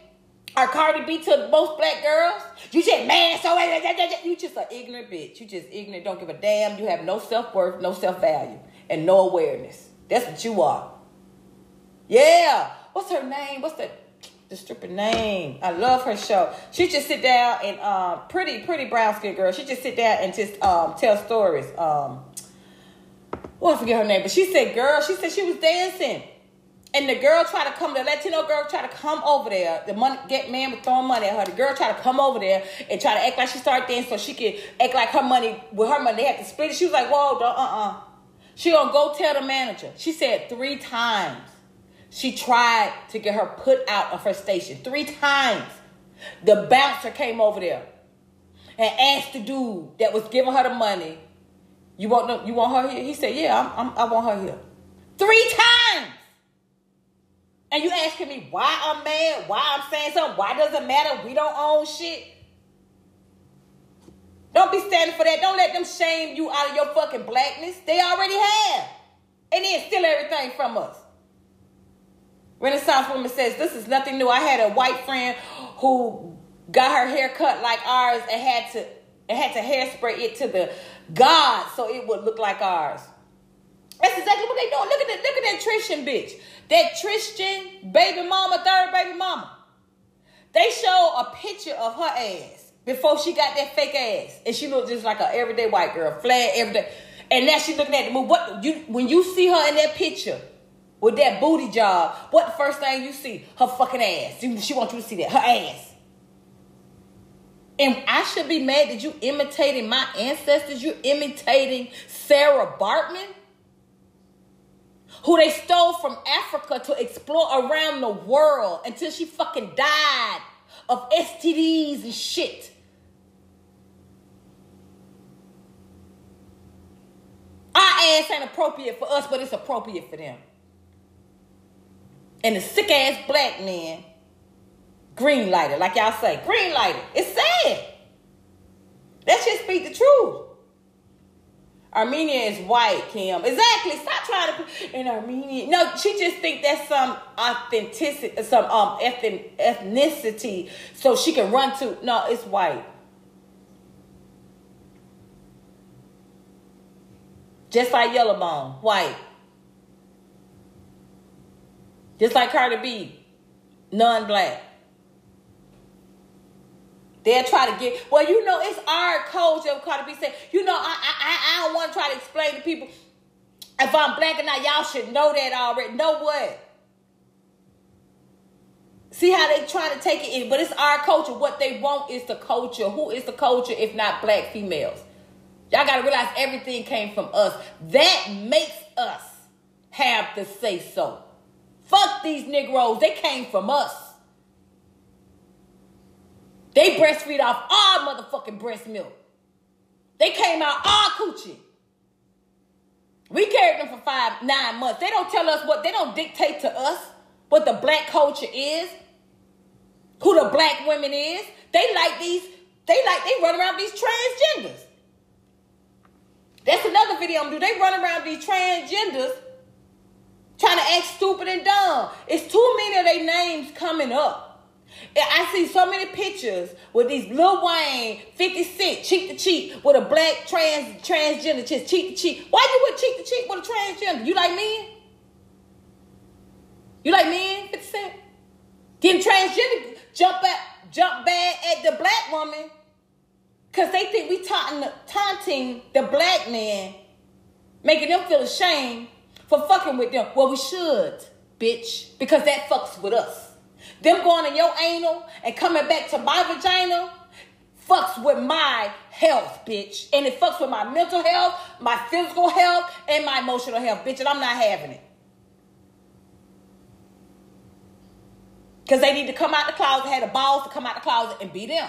or Cardi B to most black girls. You just man, so eh, eh, eh, you just an ignorant bitch. You just ignorant, don't give a damn. You have no self worth, no self value, and no awareness. That's what you are. Yeah. What's her name? What's the the stripper name? I love her show. She just sit down and um pretty pretty brown skin girl. She just sit down and just um tell stories. Um well, I forget her name, but she said, girl, she said she was dancing. And the girl tried to come, the Latino girl tried to come over there. The money get man was throwing money at her. The girl tried to come over there and try to act like she started dancing so she could act like her money with her money. They had to split it. She was like, whoa, don't uh uh. She gonna go tell the manager. She said three times she tried to get her put out of her station. Three times. The bouncer came over there and asked the dude that was giving her the money you want no, you want her here? He said, Yeah, I'm, I'm, i want her here. Three times. And you asking me why I'm mad, why I'm saying something, why does it matter? We don't own shit. Don't be standing for that. Don't let them shame you out of your fucking blackness. They already have. And then steal everything from us. Renaissance woman says, This is nothing new. I had a white friend who got her hair cut like ours and had to and had to hairspray it to the God so it would look like ours. That's exactly what they doing. Look at that, look at that Tristan bitch. That Tristan baby mama, third baby mama. They show a picture of her ass before she got that fake ass. And she looked just like a everyday white girl, flat everyday. And now she looking at the movie. What you when you see her in that picture with that booty job, what the first thing you see? Her fucking ass. She wants you to see that. Her ass. And I should be mad that you imitating my ancestors. You're imitating Sarah Baartman, who they stole from Africa to explore around the world until she fucking died of STDs and shit. Our ass ain't appropriate for us, but it's appropriate for them. And the sick ass black man green lighter, like y'all say, green lighter. It's sad. Let's just speak the truth. Armenia is white, Kim. Exactly. Stop trying to put in Armenia. No, she just think that's some authenticity, some um ethnicity, so she can run to. No, it's white. Just like Yellowbone, white. Just like Cardi B, non-black. They'll try to get, well, you know, it's our culture, Cardi B said, you know, I, I, I don't want to try to explain to people if I'm black or not, y'all should know that already. Know what? See how they trying to take it in, but it's our culture. What they want is the culture. Who is the culture if not black females? Y'all gotta realize everything came from us. That makes us have to say so. Fuck these Negroes. They came from us. They breastfeed off all motherfucking breast milk. They came out all coochie. We carried them for five, nine months. They don't tell us what, they don't dictate to us what the black culture is, who the black women is. They like these, they like, they run around these transgenders. That's another video I'm doing. They run around these transgenders trying to act stupid and dumb. It's too many of their names coming up. I see so many pictures with these Lil Wayne, 50 Cent, cheek to cheek with a black trans transgender just cheek to cheek. Why you with cheek to cheek with a transgender? You like men? You like men, 50 Cent? Getting transgender jump at jump bad at the black woman because they think we taunting, taunting the black man, making them feel ashamed for fucking with them. Well, we should, bitch, because that fucks with us. Them going in your anal and coming back to my vagina fucks with my health, bitch. And it fucks with my mental health, my physical health, and my emotional health, bitch. And I'm not having it. Because they need to come out the closet, had the balls to come out the closet and be them.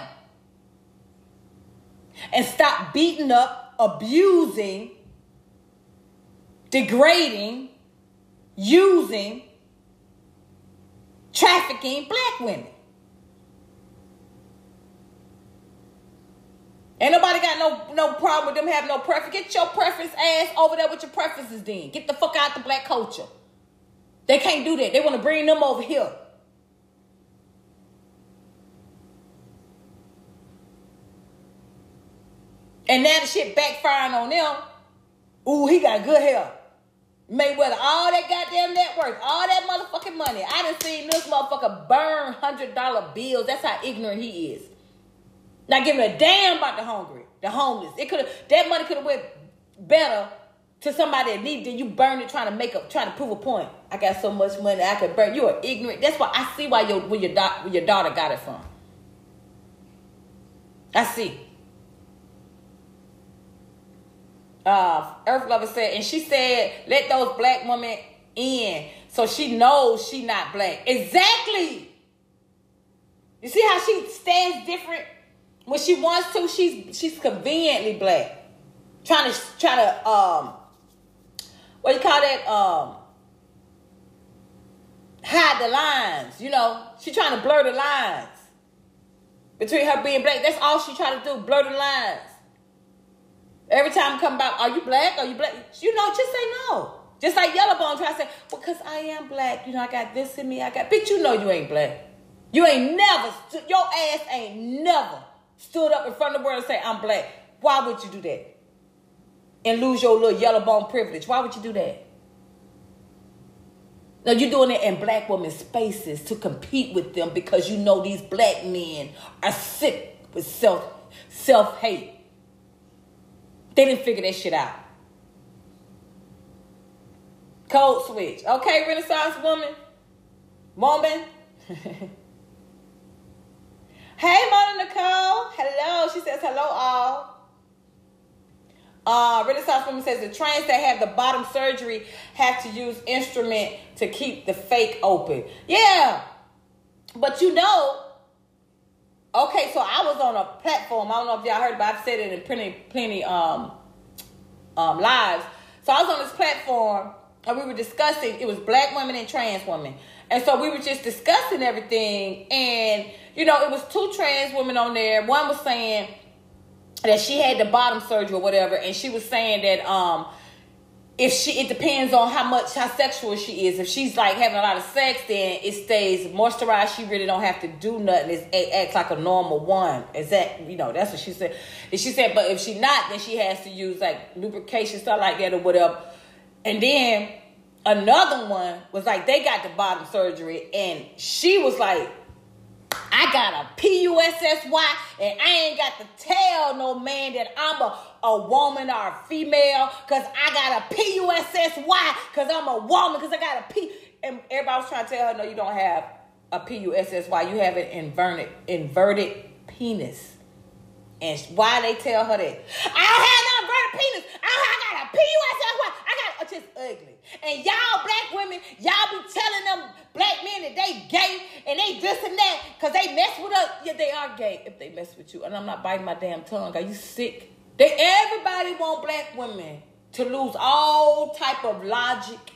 And stop beating up, abusing, degrading, using, trafficking black women. Ain't nobody got no no problem with them having no preference. Get your preference ass over there with your preferences then. Get the fuck out the black culture. They can't do that. They want to bring them over here. And now the shit backfiring on them. Ooh, he got good hair. Mayweather, all that goddamn net worth, all that motherfucking money. I done seen this motherfucker burn hundred dollar bills. That's how ignorant he is. Not giving a damn about the hungry, the homeless. It could have that money could have went better to somebody that needed it. You burn it trying to make up, trying to prove a point. I got so much money I could burn. You are ignorant. That's why I see why your where your, where your daughter got it from. I see. Uh, Earth Lover said, and she said, let those black women in so she knows she not black. Exactly. You see how she stands different when she wants to. She's she's conveniently black, trying to try to um, what you call that um, hide the lines. You know, she trying to blur the lines between her being black. That's all she trying to do, blur the lines. Every time I come back, are you black? Are you black? You know, just say no. Just like Yellowbone try to say, well, because I am black. You know, I got this in me. I got, bitch, you know you ain't black. You ain't never, your ass ain't never stood up in front of the world and say, I'm black. Why would you do that? And lose your little yellow bone privilege. Why would you do that? Now you're doing it in black women's spaces to compete with them because you know these black men are sick with self self hate. They didn't figure that shit out. Code switch. Okay, Renaissance woman. Woman. hey, Mona Nicole. Hello. She says hello all. Uh, Renaissance woman says the trans that have the bottom surgery have to use instrument to keep the fake open. Yeah, but you know, okay. So I was on a platform. I don't know if y'all heard, but I've said it in plenty, plenty um, um, lives. So I was on this platform and we were discussing. It was black women and trans women, and so we were just discussing everything. And you know, it was two trans women on there. One was saying that she had the bottom surgery or whatever, and she was saying that um if she it depends on how much how sexual she is. If she's like having a lot of sex, then it stays moisturized. She really don't have to do nothing. It acts like a normal one. Is that you know that's what she said. And she said, but if she not, then she has to use like lubrication stuff like that or whatever. And then another one was like they got the bottom surgery, and she was like I got a P-U-S-S-Y and I ain't got to tell no man that I'm a, a woman or a female because I got a P-U-S-S-Y because I'm a woman because I got a P. And everybody was trying to tell her, no, you don't have a P-U-S-S-Y. You have an inverted, inverted penis. And why they tell her that? I have no inverted penis. I, I got a P-U-S-S-Y. I got, it's just ugly. And y'all black women, y'all be telling them black men that they gay and they this and that because they mess with us. Yeah, they are gay if they mess with you. And I'm not biting my damn tongue. Are you sick? They everybody want black women to lose all type of logic,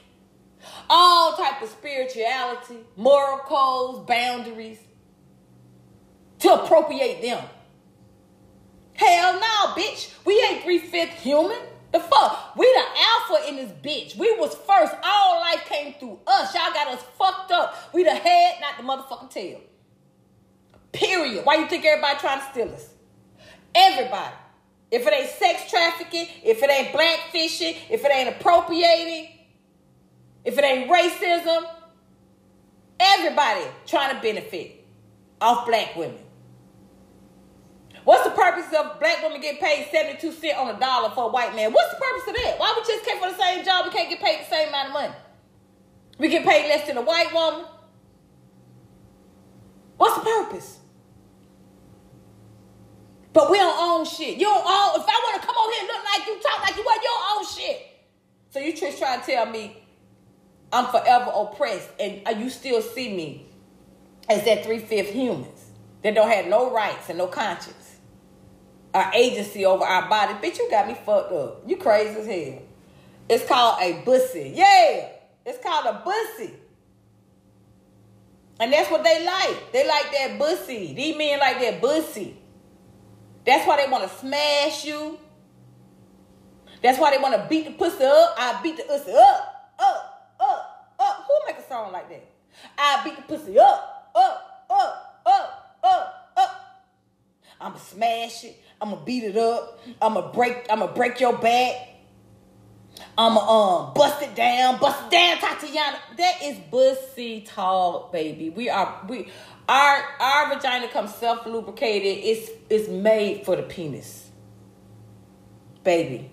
all type of spirituality, moral codes, boundaries, to appropriate them. Hell no, bitch. We ain't three-fifth human. The fuck? We the alpha in this bitch. We was first. All life came through us. Y'all got us fucked up. We the head, not the motherfucking tail. Period. Why you think everybody trying to steal us? Everybody. If it ain't sex trafficking, if it ain't black fishing, if it ain't appropriating, if it ain't racism, everybody trying to benefit off black women. What's the purpose of black women get paid 72 cents on a dollar for a white man? What's the purpose of that? Why we just came for the same job? We can't get paid the same amount of money. We get paid less than a white woman. What's the purpose? But we don't own shit. You don't own. If I want to come over here and look like you, talk like you want, you don't own shit. So you just trying to tell me I'm forever oppressed, and uh, you still see me as that three fifth humans that don't have no rights and no conscience our agency over our body. Bitch, you got me fucked up. You crazy as hell. It's called a bussy. Yeah. It's called a bussy. And that's what they like. They like that bussy. These men like that bussy. That's why they want to smash you. That's why they want to beat the pussy up. I beat the pussy up, up, up, up. Who make a song like that? I beat the pussy up, up, up, up, up, up. I'ma smash it. I'm gonna beat it up. I'm gonna break. I'm gonna break your back. I'm gonna um bust it down, bust it down, Tatiana. That is bussy talk, baby. We are we our our vagina comes self lubricated. It's it's made for the penis, baby.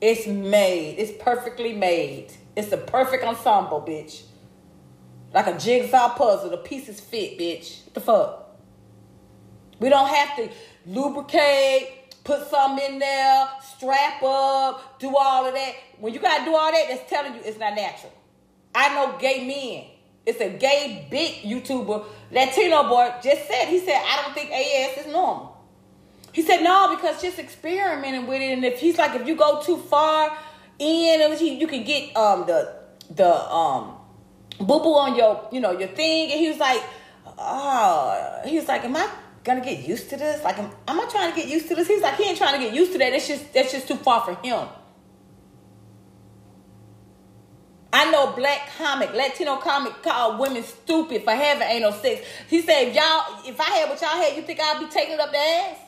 It's made. It's perfectly made. It's a perfect ensemble, bitch. Like a jigsaw puzzle. The pieces fit, bitch. What the fuck? We don't have to lubricate, put something in there, strap up, do all of that. When you gotta do all that, that's telling you it's not natural. I know gay men. It's a gay big YouTuber, Latino boy, just said, he said, I don't think AS is normal. He said, no, because just experimenting with it. And if he's like, if you go too far in, you can get um the the um boo boo on your, you know, your thing. And he was like, oh, he was like, am I gonna get used to this? Like, am, am I trying to get used to this? He's like, he ain't trying to get used to that. That's just that's just too far for him. I know black comic, Latino comic called women stupid for having anal sex. He said, if y'all, if I had what y'all had, you think I'd be taking up the ass?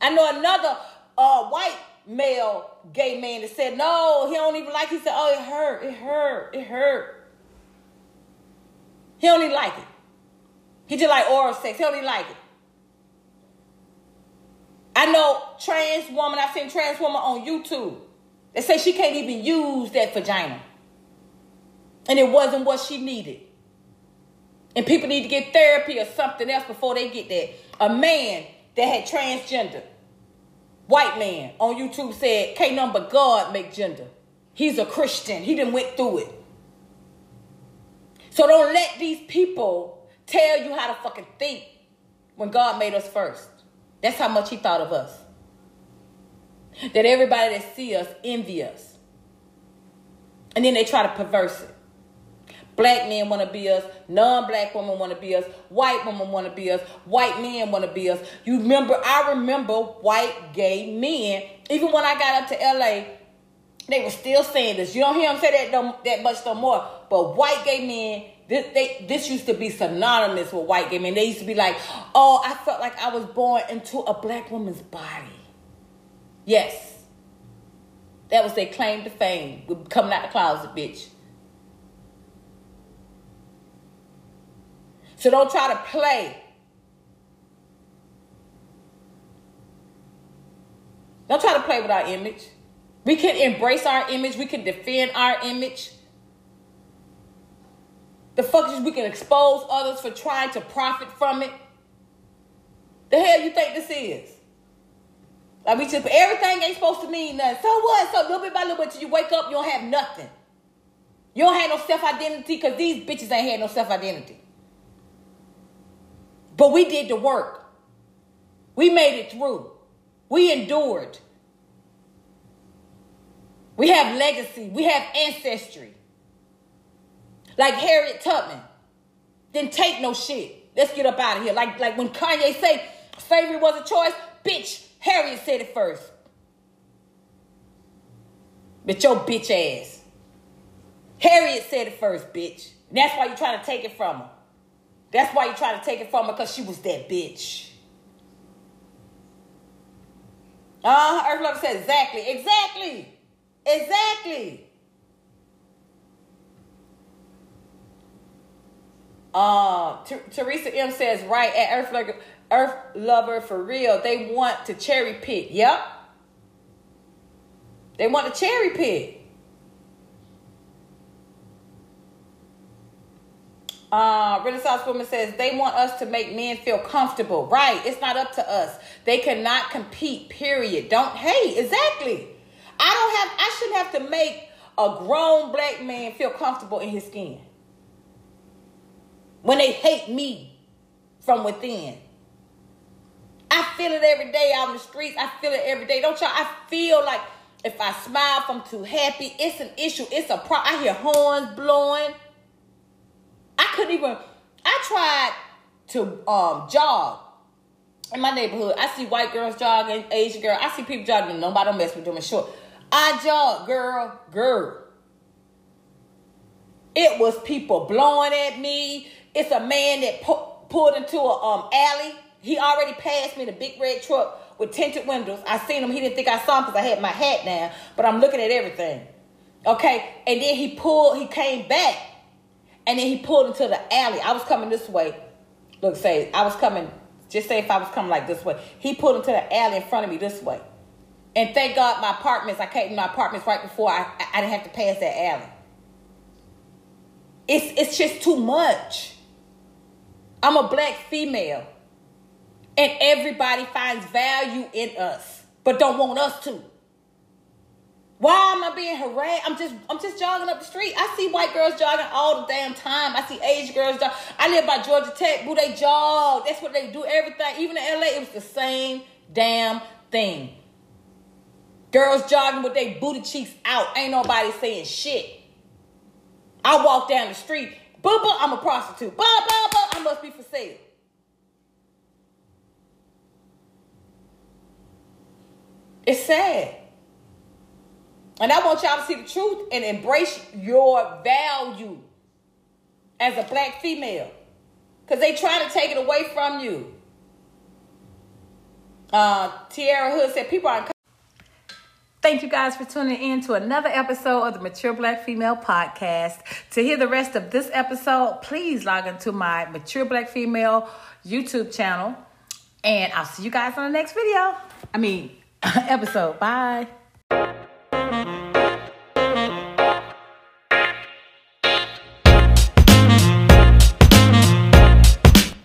I know another uh, white male gay man that said, no, he don't even like it. He said, oh, it hurt, it hurt, it hurt. He don't even like it. He just like oral sex. He don't even like it. I know trans woman, I've seen trans woman on YouTube that say she can't even use that vagina. And it wasn't what she needed. And people need to get therapy or something else before they get that. A man that had transgender, white man on YouTube said, can't but God make gender. He's a Christian. He didn't went through it. So don't let these people tell you how to fucking think when God made us first. That's how much he thought of us. That everybody that see us envy us. And then they try to perverse it. Black men want to be us. Non-black women want to be us. White women want to be us. White men want to be us. You remember, I remember white gay men. Even when I got up to LA, they were still saying this. You don't hear them say that no, that much no more. But white gay men this, they, this used to be synonymous with white gay men. They used to be like, oh, I felt like I was born into a black woman's body. Yes. That was their claim to fame. Coming out the closet, bitch. So don't try to play. Don't try to play with our image. We can embrace our image. We can defend our image. The fuck is we can expose others for trying to profit from it? The hell you think this is? Like we just everything ain't supposed to mean nothing. So what? So little bit by little bit you wake up, you don't have nothing. You don't have no self-identity because these bitches ain't had no self-identity. But we did the work. We made it through. We endured. We have legacy. We have ancestry. Like Harriet Tubman. Didn't take no shit. Let's get up out of here. Like, like when Kanye say slavery was a choice, bitch, Harriet said it first. But your bitch ass. Harriet said it first, bitch. And that's why you trying to take it from her. That's why you trying to take it from her, because she was that bitch. Uh, Earth Lover said exactly, exactly, exactly. Uh, Teresa M says, right at Earth Lover, Earth Lover for real. They want to cherry pick. Yep. They want to cherry pick. Uh, Renaissance Woman says they want us to make men feel comfortable. Right. It's not up to us. They cannot compete, period. Don't, hate. exactly. I don't have, I shouldn't have to make a grown black man feel comfortable in his skin when they hate me from within. I feel it every day out in the streets. I feel it every day. Don't y'all? I feel like if I smile, if I'm too happy, it's an issue. It's a problem. I hear horns blowing. I couldn't even. I tried to um, jog in my neighborhood. I see white girls jogging, Asian girl. I see people jogging. Nobody don't mess with them. short. I jog, girl, girl. It was people blowing at me. It's a man that pu- pulled into a um alley. He already passed me the big red truck with tinted windows. I seen him. He didn't think I saw him because I had my hat down, but I'm looking at everything. Okay, and then he pulled. He came back, and then he pulled into the alley. I was coming this way. Look, say I was coming. Just say if I was coming like this way, he pulled into the alley in front of me this way. And thank God my apartments. I came to my apartments right before I I didn't have to pass that alley. It's it's just too much. I'm a black female. And everybody finds value in us, but don't want us to. Why am I being harassed? I'm just I'm just jogging up the street. I see white girls jogging all the damn time. I see Asian girls jog. I live by Georgia Tech, boo. They jog. That's what they do. Everything. Even in LA, it was the same damn thing. Girls jogging with their booty cheeks out. Ain't nobody saying shit. I walk down the street Blah, I'm a prostitute. Blah, I must be for sale. It's sad. And I want y'all to see the truth and embrace your value as a black female. Because they trying to take it away from you. Uh, Tierra Hood said people are Thank you guys for tuning in to another episode of the Mature Black Female Podcast. To hear the rest of this episode, please log into my Mature Black Female YouTube channel. And I'll see you guys on the next video. I mean, episode. Bye.